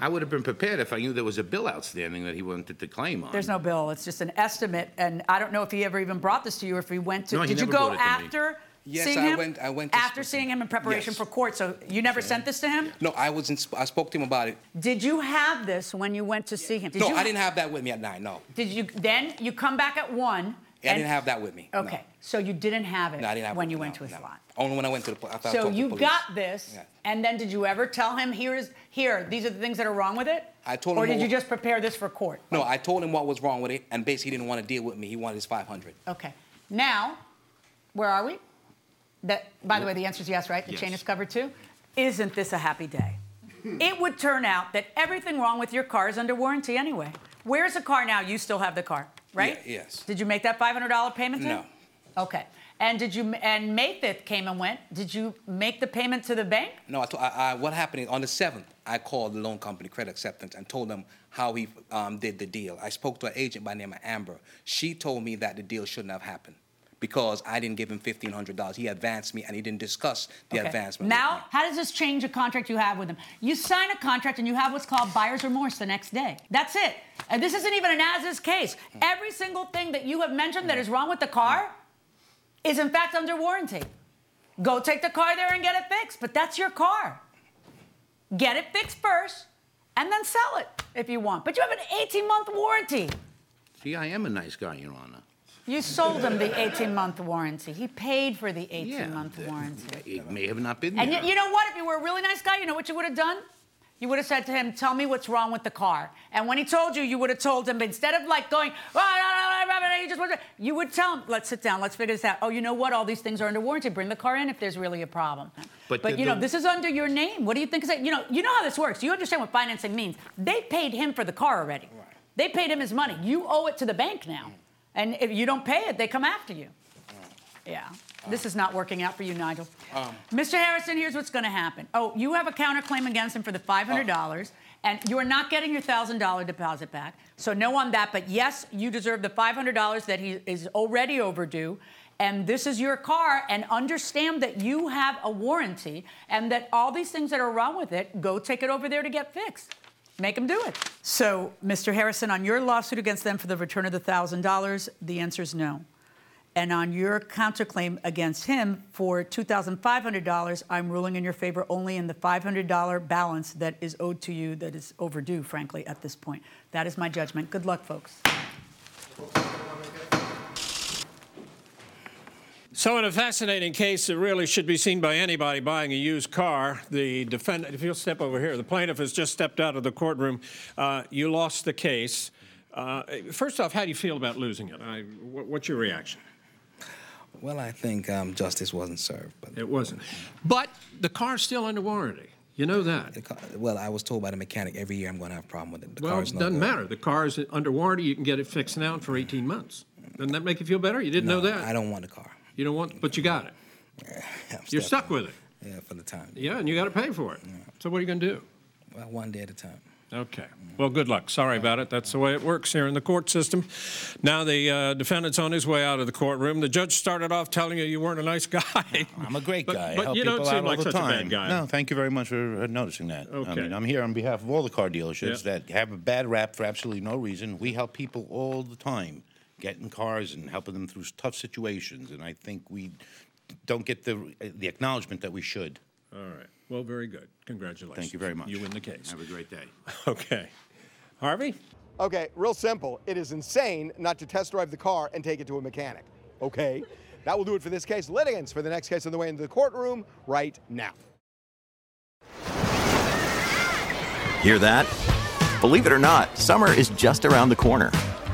[SPEAKER 13] I would have been prepared if I knew there was a bill outstanding that he wanted to claim on.
[SPEAKER 2] There's no bill. It's just an estimate, and I don't know if he ever even brought this to you, or if he went to.
[SPEAKER 13] No, he
[SPEAKER 2] did you
[SPEAKER 13] never
[SPEAKER 2] go
[SPEAKER 13] brought it to me.
[SPEAKER 2] after
[SPEAKER 12] Yes,
[SPEAKER 2] seeing
[SPEAKER 12] I
[SPEAKER 2] him?
[SPEAKER 12] went- I went to
[SPEAKER 2] after seeing him in preparation
[SPEAKER 12] Yes.
[SPEAKER 2] for court. So you never sent this to him.
[SPEAKER 12] No, I was in, I spoke to him about it.
[SPEAKER 2] Did you have this when you went to see him? Did
[SPEAKER 12] no,
[SPEAKER 2] you
[SPEAKER 12] I didn't have that with me at nine. No,
[SPEAKER 2] Did you then you come back at one?
[SPEAKER 12] I didn't have that with me. no.
[SPEAKER 2] Okay, so you didn't have it
[SPEAKER 12] No, I didn't have
[SPEAKER 2] when
[SPEAKER 12] it,
[SPEAKER 2] you
[SPEAKER 12] no,
[SPEAKER 2] went to his
[SPEAKER 12] no.
[SPEAKER 2] lot.
[SPEAKER 12] Only when I went to the. po- After I
[SPEAKER 2] So
[SPEAKER 12] talked
[SPEAKER 2] you
[SPEAKER 12] police.
[SPEAKER 2] got this,
[SPEAKER 12] Yeah.
[SPEAKER 2] and then did you ever tell him here's here these are the things that are wrong with it?
[SPEAKER 12] I told him.
[SPEAKER 2] Or did
[SPEAKER 12] what-
[SPEAKER 2] you just prepare this for court?
[SPEAKER 12] No, I told him what was wrong with it, and basically he didn't want to deal with me. He wanted his 500.
[SPEAKER 2] Okay. Now, where are we? That, by the way, the answer is yes, right? The chain is covered too? Isn't this a happy day? it would turn out that everything wrong with your car is under warranty anyway. Where's the car now? You still have the car, right?
[SPEAKER 12] Yes.
[SPEAKER 2] Did you make that $500 payment to
[SPEAKER 12] No.
[SPEAKER 2] him? Okay. And did you, and Mayfifth came and went. Did you make the payment to the bank?
[SPEAKER 12] No, I, to- I, I, what happened is on the 7th, I called the loan company, Credit Acceptance, and told them how he um, did the deal. I spoke to an agent by the name of Amber. She told me that the deal shouldn't have happened because I didn't give him $1,500. He advanced me, and he didn't discuss the
[SPEAKER 2] Okay.
[SPEAKER 12] advancement.
[SPEAKER 2] Now, how does this change a contract you have with him? You sign a contract and you have what's called buyer's remorse the next day. That's it. And this isn't even an as-is case. Every single thing that you have mentioned that is wrong with the car is in fact under warranty. Go take the car there and get it fixed, but that's your car. Get it fixed first and then sell it if you want. But you have an 18-month warranty.
[SPEAKER 13] See, I am a nice guy, Your Honor.
[SPEAKER 2] You sold him the 18-month warranty. He paid for the 18-month warranty.
[SPEAKER 13] It may have not been
[SPEAKER 2] And
[SPEAKER 13] there.
[SPEAKER 2] you, you know what? If you were a really nice guy, you know what you would have done? You would have said to him, "Tell me what's wrong with the car." And when he told you, you would have told him instead of like going, "Oh, no, no, no, no, no," you just want to, you would tell him, "Let's sit down. Let's figure this out." Oh, you know what? All these things are under warranty. Bring the car in if there's really a problem.
[SPEAKER 13] But
[SPEAKER 2] But
[SPEAKER 13] the-
[SPEAKER 2] you know,
[SPEAKER 13] the-
[SPEAKER 2] this is under your name. What do you think is that? You know, you know how this works. You understand what financing means. They paid him for the car already. They paid him his money. You owe it to the bank now. And if you don't pay it, they come after you. Yeah. This is not working out for you, Nigel.
[SPEAKER 12] Um,
[SPEAKER 2] Mr. Harrison, here's what's going to happen. Oh, you have a counterclaim against him for the $500, and you are not getting your $1,000 deposit back. So, no on that. But yes, you deserve the $500 that he is already overdue. And this is your car, and understand that you have a warranty, and that all these things that are wrong with it, go take it over there to get fixed. Make them do it. So, Mr. Harrison, on your lawsuit against them for the return of the $1,000, the answer is no. And on your counterclaim against him for $2,500, I'm ruling in your favor only in the $500 balance that is owed to you that is overdue, frankly, at this point. That is my judgment. Good luck, folks.
[SPEAKER 9] So, in a fascinating case that really should be seen by anybody buying a used car, the defendant, if you'll step over here, the plaintiff has just stepped out of the courtroom. Uh, you lost the case. Uh, first off, how do you feel about losing it? I, wh- what's your reaction?
[SPEAKER 12] Well, I think um, justice wasn't served. But
[SPEAKER 9] It wasn't. But the car's still under warranty. You know that.
[SPEAKER 12] the car, well, I was told by the mechanic every year I'm going to have a problem with it. The
[SPEAKER 9] well,
[SPEAKER 12] car
[SPEAKER 9] it
[SPEAKER 12] no
[SPEAKER 9] doesn't
[SPEAKER 12] good.
[SPEAKER 9] matter. The car is under warranty. You can get it fixed now for 18 months. Doesn't that make you feel better? You didn't know that?
[SPEAKER 12] I don't want the car.
[SPEAKER 9] You don't want, but you got it.
[SPEAKER 12] I'm
[SPEAKER 9] You're stuck with it.
[SPEAKER 12] Yeah, for the time.
[SPEAKER 9] Yeah, and you got to pay for it. So what are you going to do?
[SPEAKER 12] Well, one day at a time.
[SPEAKER 9] Okay. Well, good luck. Sorry about it. That's the way it works here in the court system. Now the uh, defendant's on his way out of the courtroom. The judge started off telling you you weren't a nice guy.
[SPEAKER 10] I'm a great
[SPEAKER 9] But-
[SPEAKER 10] guy. I
[SPEAKER 9] but
[SPEAKER 10] help
[SPEAKER 9] you don't
[SPEAKER 10] people
[SPEAKER 9] seem
[SPEAKER 10] out all
[SPEAKER 9] like
[SPEAKER 10] the
[SPEAKER 9] such a
[SPEAKER 10] time.
[SPEAKER 9] bad guy.
[SPEAKER 10] No, thank you very much for uh, noticing that.
[SPEAKER 9] Okay.
[SPEAKER 10] I mean, I'm here on behalf of all the car dealerships
[SPEAKER 9] Yeah.
[SPEAKER 10] that have a bad rap for absolutely no reason. We help people all the time, getting cars and helping them through tough situations, and I think we don't get the the acknowledgement that we should.
[SPEAKER 9] All right. Well, very good. Congratulations.
[SPEAKER 10] Thank you very much.
[SPEAKER 9] You win the case.
[SPEAKER 10] Have a great day.
[SPEAKER 9] Okay. Harvey?
[SPEAKER 6] Okay, real simple. It is insane not to test drive the car and take it to a mechanic. Okay? That will do it for this case. Litigants for the next case on the way into the courtroom right now.
[SPEAKER 17] Hear that? Believe it or not, summer is just around the corner.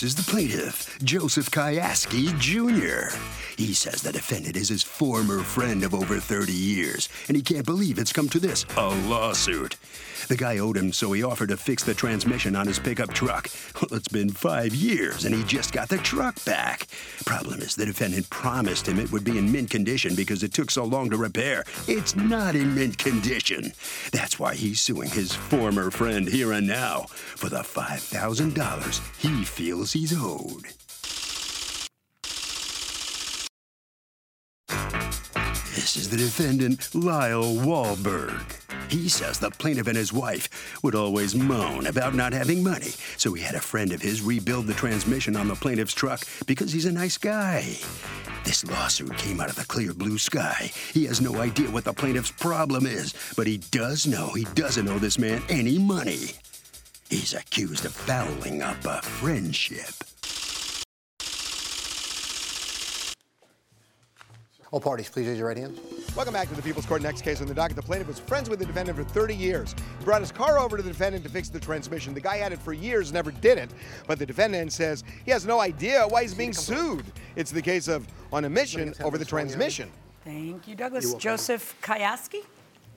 [SPEAKER 3] Is the plaintiff, Joseph Kayaski Jr. He says the defendant is his former friend of over 30 years, and he can't believe it's come to this a lawsuit. The guy owed him, so he offered to fix the transmission on his pickup truck. Well, it's been five years, and he just got the truck back. Problem is, the defendant promised him it would be in mint condition because it took so long to repair. It's not in mint condition. That's why he's suing his former friend here and now for the $5,000 he feels he's owed. This is the defendant, Lyle Wahlberg. He says the plaintiff and his wife would always moan about not having money, so he had a friend of his rebuild the transmission on the plaintiff's truck because he's a nice guy. This lawsuit came out of the clear blue sky. He has no idea what the plaintiff's problem is, but he does know he doesn't owe this man any money. He's accused of fouling up a friendship.
[SPEAKER 4] All parties, please raise your right hand.
[SPEAKER 6] Welcome back to the People's Court. Next case on the docket. The plaintiff was friends with the defendant for 30 years. He brought his car over to the defendant to fix the transmission. The guy had it for years, never did it. But the defendant says he has no idea why he's being sued. It's the case of on a mission over the transmission.
[SPEAKER 2] Thank you, Douglas.
[SPEAKER 6] You're.
[SPEAKER 2] Joseph Kayaski,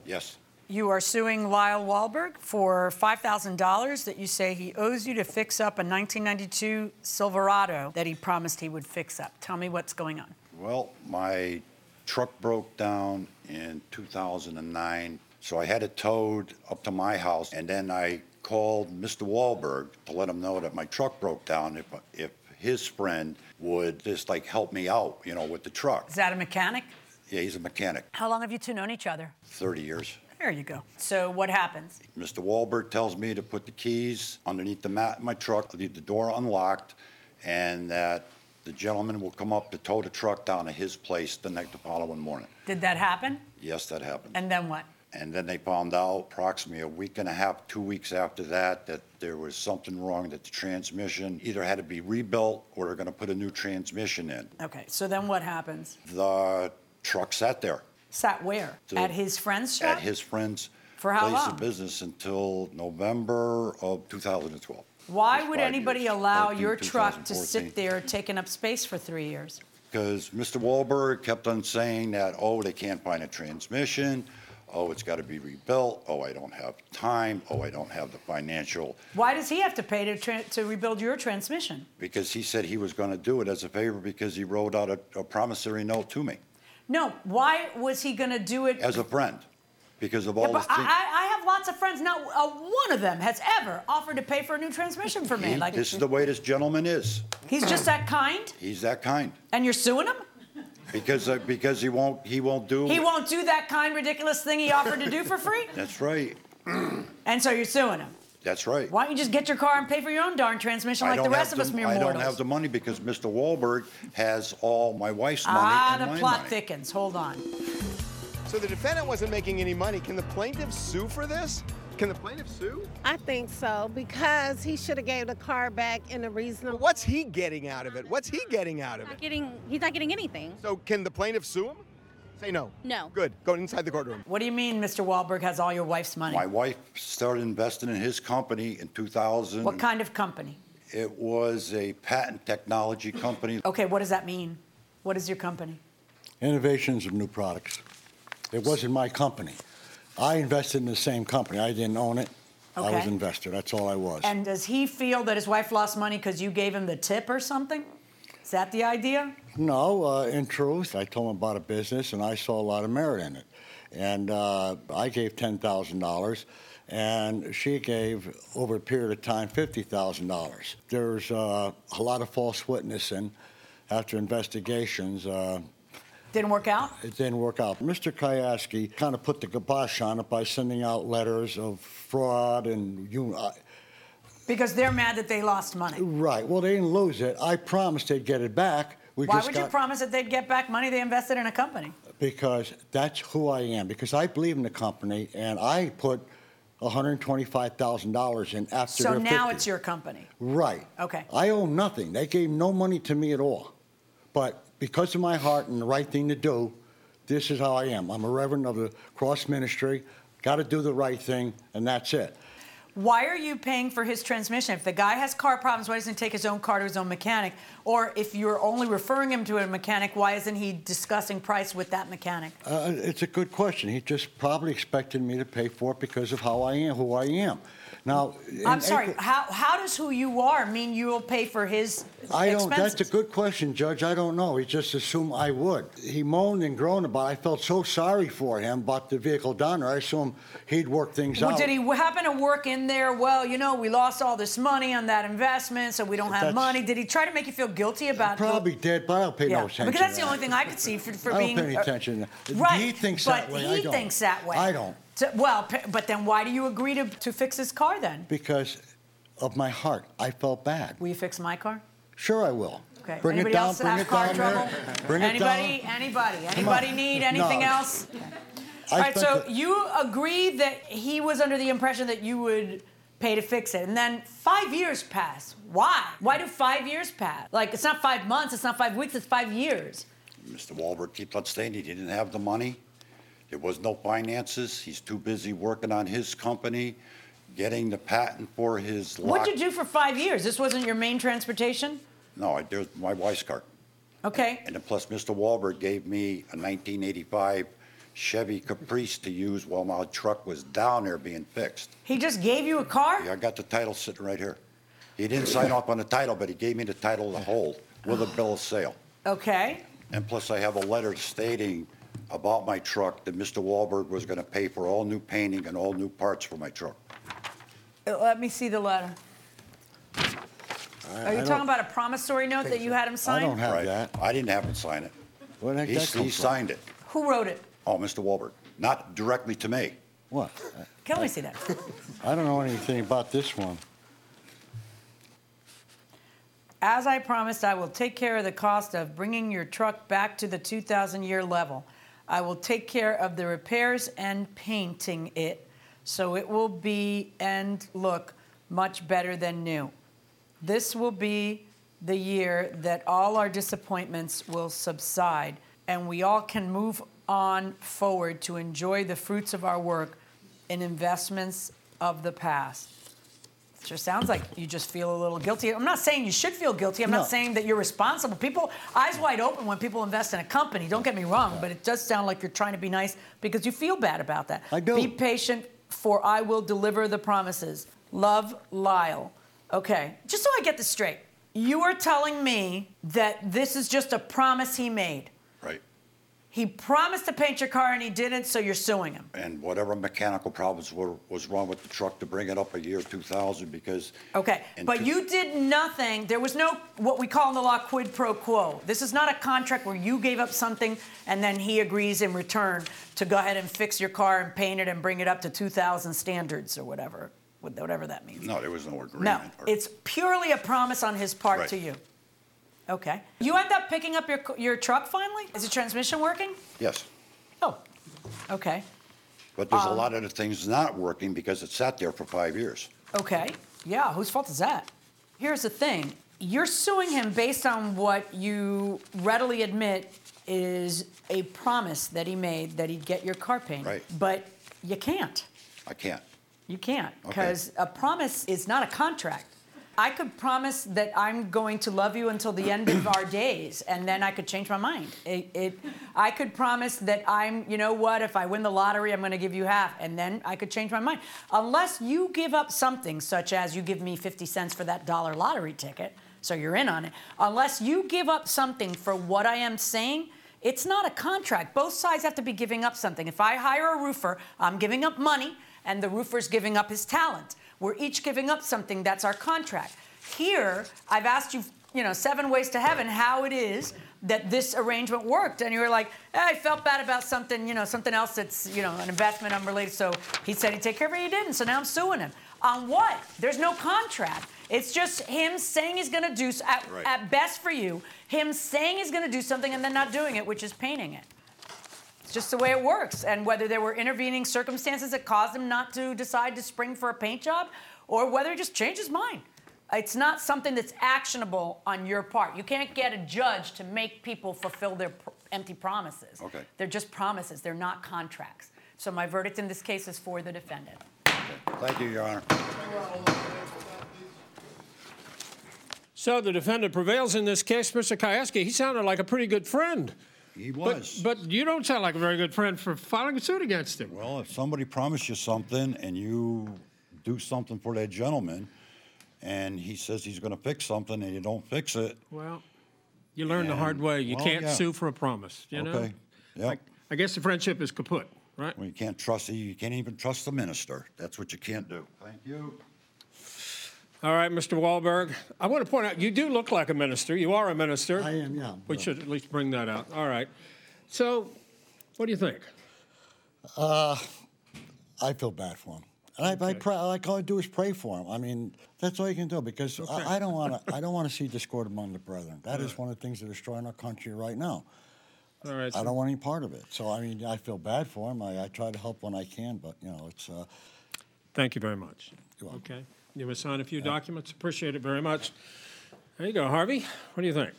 [SPEAKER 10] Yes.
[SPEAKER 2] you are suing Lyle Wahlberg for $5,000 that you say he owes you to fix up a 1992 Silverado that he promised he would fix up. Tell me what's going on.
[SPEAKER 18] Well, my truck broke down in 2009, so I had it towed up to my house, and then I called Mr. Wahlberg to let him know that my truck broke down. If if his friend would just like help me out, you know, with the truck.
[SPEAKER 2] Is that a mechanic?
[SPEAKER 18] Yeah, he's a mechanic,
[SPEAKER 2] How long have you two known each other?
[SPEAKER 18] 30 years.
[SPEAKER 2] There you go. So what happens?
[SPEAKER 18] Mr. Wahlberg tells me to put the keys underneath the mat in my truck, leave the door unlocked, and that the gentleman will come up to tow the truck down to his place the next the following morning.
[SPEAKER 2] Did that happen?
[SPEAKER 18] Yes, that happened.
[SPEAKER 2] And then what?
[SPEAKER 18] And then they found out approximately a week and a half, two weeks after that, that there was something wrong, that the transmission either had to be rebuilt or they're gonna put a new transmission in.
[SPEAKER 2] Okay, so then what happens?
[SPEAKER 18] The truck sat there
[SPEAKER 2] Sat where?
[SPEAKER 18] The-
[SPEAKER 2] At his friend's shop?
[SPEAKER 18] at his friend's
[SPEAKER 2] For how
[SPEAKER 18] place
[SPEAKER 2] long?
[SPEAKER 18] of business until November of 2012.
[SPEAKER 2] Why would anybody allow your truck to sit there taking up space for three years?
[SPEAKER 18] Because Mr. Wahlberg kept on saying that, oh, they can't find a transmission, oh, it's got to be rebuilt, oh, I don't have time, oh, I don't have the financial
[SPEAKER 2] Why does he have to pay to, to rebuild your transmission?
[SPEAKER 18] because he said he was going to do it as a favor because he wrote out a, a promissory note to me
[SPEAKER 2] No, why was he going to do it?
[SPEAKER 18] as a friend because of
[SPEAKER 2] Yeah,
[SPEAKER 18] all the
[SPEAKER 2] but I,
[SPEAKER 18] things.
[SPEAKER 2] I I have lots of friends. Not uh, one of them has ever offered to pay for a new transmission for me.
[SPEAKER 18] He-
[SPEAKER 2] Like
[SPEAKER 18] this is the way this gentleman is.
[SPEAKER 2] he's just that kind,
[SPEAKER 18] He's that kind
[SPEAKER 2] and you're suing him.
[SPEAKER 18] because uh, because he won't he won't do.
[SPEAKER 2] He won't do that kind, ridiculous thing he offered to do for free,
[SPEAKER 18] That's right.
[SPEAKER 2] and so you're suing him.
[SPEAKER 18] That's right.
[SPEAKER 2] Why don't you just get your car and pay for your own darn transmission like the rest of us
[SPEAKER 18] the-
[SPEAKER 2] mere
[SPEAKER 18] I
[SPEAKER 2] mortals?
[SPEAKER 18] don't have the money because Mr. Wahlberg has all my wife's money
[SPEAKER 2] ah, the plot
[SPEAKER 18] money.
[SPEAKER 2] thickens. Hold on.
[SPEAKER 6] So the defendant wasn't making any money. Can the plaintiff sue for this? Can the plaintiff sue?
[SPEAKER 8] I think so because he should have gave the car back in a reasonable.
[SPEAKER 6] What's he getting out of it? What's he getting out of it?
[SPEAKER 19] Getting, he's not getting anything.
[SPEAKER 6] So can the plaintiff sue him? Say no.
[SPEAKER 19] No.
[SPEAKER 6] Good. Go inside the courtroom.
[SPEAKER 2] What do you mean Mr. Wahlberg has all your wife's money?
[SPEAKER 18] My wife started investing in his company in 2000.
[SPEAKER 2] What kind of company?
[SPEAKER 18] It was a patent technology company.
[SPEAKER 2] Okay, what does that mean? What is your company?
[SPEAKER 20] Innovations of new products. It wasn't my company. I invested in the same company. I didn't own it. I was
[SPEAKER 2] Okay.
[SPEAKER 20] investor. That's all I was.
[SPEAKER 2] And does he feel that his wife lost money because you gave him the tip or something? Is that the idea?
[SPEAKER 20] No, uh, in truth, I told him about a business, and I saw a lot of merit in it. And uh, I gave ten thousand dollars, and she gave over a period of time fifty thousand dollars. There's uh, a lot of false witnessing after investigations. Uh,
[SPEAKER 2] Didn't work out?
[SPEAKER 20] it didn't work out. Mr. Kayaski kind of put the kibosh on it by sending out letters of fraud and you. I,
[SPEAKER 2] Because they're mad that they lost money.
[SPEAKER 20] right. Well, they didn't lose it. I promised they'd get it back. We
[SPEAKER 2] Why would
[SPEAKER 20] got,
[SPEAKER 2] you promise that they'd get back money they invested in a company?
[SPEAKER 20] because that's who I am. Because I believe in the company, and I put $125,000 in after
[SPEAKER 2] So now
[SPEAKER 20] 50.
[SPEAKER 2] it's your company.
[SPEAKER 20] Right.
[SPEAKER 2] Okay.
[SPEAKER 20] I owe nothing. They gave no money to me at all. But because of my heart and the right thing to do, this is how I am. I'm a reverend of the cross ministry. Got to do the right thing, and that's it.
[SPEAKER 2] Why are you paying for his transmission? If the guy has car problems, why doesn't he take his own car to his own mechanic? Or if you're only referring him to a mechanic, why isn't he discussing price with that mechanic?
[SPEAKER 20] Uh, it's a good question. He just probably expected me to pay for it because of how I am, who I am. Now,
[SPEAKER 2] I'm sorry.
[SPEAKER 20] April-
[SPEAKER 2] How, how does who you are mean you will pay for his
[SPEAKER 20] I don't.
[SPEAKER 2] expenses?
[SPEAKER 20] That's a good question, Judge. I don't know. He just assumed I would. He moaned and groaned about. it. I felt so sorry for him about the vehicle down there. I assumed he'd work things
[SPEAKER 2] Well,
[SPEAKER 20] out.
[SPEAKER 2] did he happen to work in there? Well, you know, we lost all this money on that investment, so we don't have
[SPEAKER 20] That's-
[SPEAKER 2] money. Did he try to make you feel guilty about?
[SPEAKER 20] Probably did, but I don't pay
[SPEAKER 2] yeah,
[SPEAKER 20] no attention.
[SPEAKER 2] because that's the only thing I could see for, for
[SPEAKER 20] I
[SPEAKER 2] being.
[SPEAKER 20] don't pay any attention.
[SPEAKER 2] Right.
[SPEAKER 20] He thinks
[SPEAKER 2] but
[SPEAKER 20] that way.
[SPEAKER 2] He
[SPEAKER 20] I
[SPEAKER 2] thinks that way.
[SPEAKER 20] I don't.
[SPEAKER 2] So- well, but then why do you agree to, to fix his car then?
[SPEAKER 20] Because of my heart. I felt bad.
[SPEAKER 2] Will you fix my car?
[SPEAKER 20] Sure, I will.
[SPEAKER 2] Okay.
[SPEAKER 20] Bring
[SPEAKER 2] Anybody
[SPEAKER 20] it down.
[SPEAKER 2] else
[SPEAKER 20] bring
[SPEAKER 2] have
[SPEAKER 20] it
[SPEAKER 2] car
[SPEAKER 20] down
[SPEAKER 2] trouble?
[SPEAKER 20] there. Bring
[SPEAKER 2] anybody?
[SPEAKER 20] it down.
[SPEAKER 2] Anybody?
[SPEAKER 20] Come
[SPEAKER 2] Anybody need anything
[SPEAKER 20] No.
[SPEAKER 2] else?
[SPEAKER 20] I
[SPEAKER 2] All right. So
[SPEAKER 20] the-
[SPEAKER 2] you agreed that he was under the impression that you would pay to fix it, and then five years pass. Why? Why do five years pass? Like it's not five months. It's not five weeks. It's five years.
[SPEAKER 18] Mr. Wahlberg keeps on saying he didn't have the money. There was no finances. He's too busy working on his company, getting the patent for his lock.
[SPEAKER 2] What'd you do for five years? This wasn't your main transportation.
[SPEAKER 18] No, I, there's my wife's car.
[SPEAKER 2] Okay.
[SPEAKER 18] And then plus, Mr. Wahlberg gave me a 1985 Chevy Caprice to use while my truck was down there being fixed.
[SPEAKER 2] He just gave you a car.
[SPEAKER 18] Yeah, I got the title sitting right here. He didn't sign off on the title, but he gave me the title to hold with a bill of sale.
[SPEAKER 2] Okay.
[SPEAKER 18] And plus, I have a letter stating about my truck that Mr. Wahlberg was going to pay for all new painting and all new parts for my truck.
[SPEAKER 2] Uh, Let me see the letter.
[SPEAKER 18] I-
[SPEAKER 2] Are you
[SPEAKER 18] don't-
[SPEAKER 2] talking about a promissory note that you had him sign?
[SPEAKER 18] I don't have- Right. That. I didn't have him sign it.
[SPEAKER 20] Where the heck
[SPEAKER 18] He,
[SPEAKER 20] that come
[SPEAKER 18] he
[SPEAKER 20] from?
[SPEAKER 18] signed it.
[SPEAKER 2] Who wrote it?
[SPEAKER 18] Oh, Mr. Wahlberg. Not directly to me.
[SPEAKER 20] What?
[SPEAKER 2] Can we see that?
[SPEAKER 20] I don't know anything about this one.
[SPEAKER 2] As I promised, I will take care of the cost of bringing your truck back to the 2,000 year level. I will take care of the repairs and painting it so it will be and look much better than new. This will be the year that all our disappointments will subside and we all can move on forward to enjoy the fruits of our work in investments of the past. Sure sounds like you just feel a little guilty. I'm not saying you should feel guilty. I'm
[SPEAKER 20] No.
[SPEAKER 2] not saying that you're responsible. People, eyes wide open when people invest in a company. Don't get me wrong, but it does sound like you're trying to be nice because you feel bad about that.
[SPEAKER 20] I do.
[SPEAKER 2] Be patient, for I will deliver the promises. Love, Lyle. Okay, just so I get this straight, you are telling me that this is just a promise he made. He promised to paint your car and he didn't, so you're suing him.
[SPEAKER 18] And whatever mechanical problems were, was wrong with the truck to bring it up a year 2000 because.
[SPEAKER 2] Okay, but
[SPEAKER 18] two-
[SPEAKER 2] you did nothing. There was no what we call in the law quid pro quo. This is not a contract where you gave up something and then he agrees in return to go ahead and fix your car and paint it and bring it up to 2,000 standards or whatever, whatever that means.
[SPEAKER 18] No, there was no agreement.
[SPEAKER 2] No, it's purely a promise on his part
[SPEAKER 18] Right.
[SPEAKER 2] to you. Okay. You end up picking up your your truck finally. Is the transmission working?
[SPEAKER 18] Yes.
[SPEAKER 2] Oh, okay.
[SPEAKER 18] But there's a
[SPEAKER 2] Um,
[SPEAKER 18] lot of the things not working because it sat there for five years.
[SPEAKER 2] Okay. Yeah. Whose fault is that? Here's the thing. you're suing him based on what you readily admit is a promise that he made that he'd get your car painted.
[SPEAKER 18] Right.
[SPEAKER 2] But you can't.
[SPEAKER 18] I can't.
[SPEAKER 2] You can't
[SPEAKER 18] Okay.
[SPEAKER 2] because a promise is not a contract. I could promise that I'm going to love you until the end of our days, and then I could change my mind. It, it, I could promise that I'm, you know what, if I win the lottery, I'm going to give you half, and then I could change my mind. Unless you give up something, such as you give me 50 cents for that dollar lottery ticket, so you're in on it. Unless you give up something for what I am saying, it's not a contract. Both sides have to be giving up something. If I hire a roofer, I'm giving up money, and the roofer's giving up his talent. We're each giving up something. That's our contract. Here, I've asked you, you know, seven ways to heaven how it is that this arrangement worked, and you were like, eh, I felt bad about something, you know, something else that's, you know, an investment unrelated. So he said he'd take care of it. He didn't. So now I'm suing him. On what? There's no contract. It's just him saying he's going to do, at,
[SPEAKER 18] Right.
[SPEAKER 2] at best for you, him saying he's going to do something and then not doing it, which is painting it. It's just the way it works. And whether there were intervening circumstances that caused him not to decide to spring for a paint job, or whether he just changed his mind. It's not something that's actionable on your part. You can't get a judge to make people fulfill their pr- empty promises.
[SPEAKER 18] Okay.
[SPEAKER 2] They're just promises, they're not contracts. So my verdict in this case is for the defendant.
[SPEAKER 18] Thank you, Your Honor.
[SPEAKER 9] So the defendant prevails in this case. Mr. Kayaski, he sounded like a pretty good friend.
[SPEAKER 18] He
[SPEAKER 9] But,
[SPEAKER 18] was.
[SPEAKER 9] but you don't sound like a very good friend for filing a suit against him.
[SPEAKER 18] Well, if somebody promised you something and you do something for that gentleman, and he says he's going to fix something and you don't fix it,
[SPEAKER 9] Well, you learn the hard
[SPEAKER 18] And-
[SPEAKER 9] way. You
[SPEAKER 18] well,
[SPEAKER 9] can't
[SPEAKER 18] yeah.
[SPEAKER 9] sue for a promise. You know.
[SPEAKER 18] okay? Yep.
[SPEAKER 9] I guess the friendship is kaput, right?
[SPEAKER 18] Well, you can't trust. The you can't even trust the minister. That's what you can't do. Thank you.
[SPEAKER 9] All right, Mr. Wahlberg. I want to point out you do look like a minister. You are a minister.
[SPEAKER 20] I am, yeah.
[SPEAKER 9] We should at least bring that out. All right. So, what do you think?
[SPEAKER 20] Uh, I feel bad for him. And I, I pray, like all I do is pray for him. I mean, that's all you can do because I, I don't want to. I don't want to see discord among the brethren. That is one of the things that are destroying our country right now.
[SPEAKER 9] All right.
[SPEAKER 20] I don't want any part of it. So I mean, I feel bad for him. I, I try to help when I can, but you know, it's. Uh,
[SPEAKER 9] Thank you very much. Okay. You will sign a few documents. Appreciate it very much. There you go, Harvey. What do you think?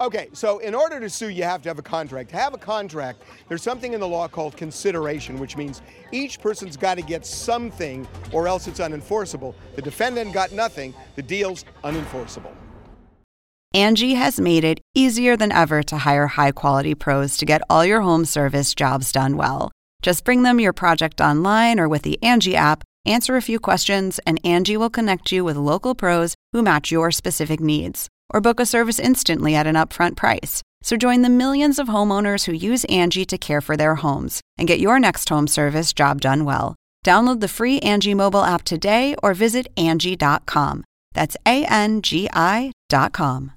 [SPEAKER 6] Okay, so in order to sue, you have to have a contract. To have a contract, there's something in the law called consideration, which means each person's got to get something or else it's unenforceable. The defendant got nothing, the deal's unenforceable.
[SPEAKER 11] Angi has made it easier than ever to hire high quality pros to get all your home service jobs done well. Just bring them your project online or with the Angi app, answer a few questions, and Angi will connect you with local pros who match your specific needs. Or book a service instantly at an upfront price. So join the millions of homeowners who use Angi to care for their homes and get your next home service job done well. Download the free Angi mobile app today or visit Angi.com. That's A N G I.com.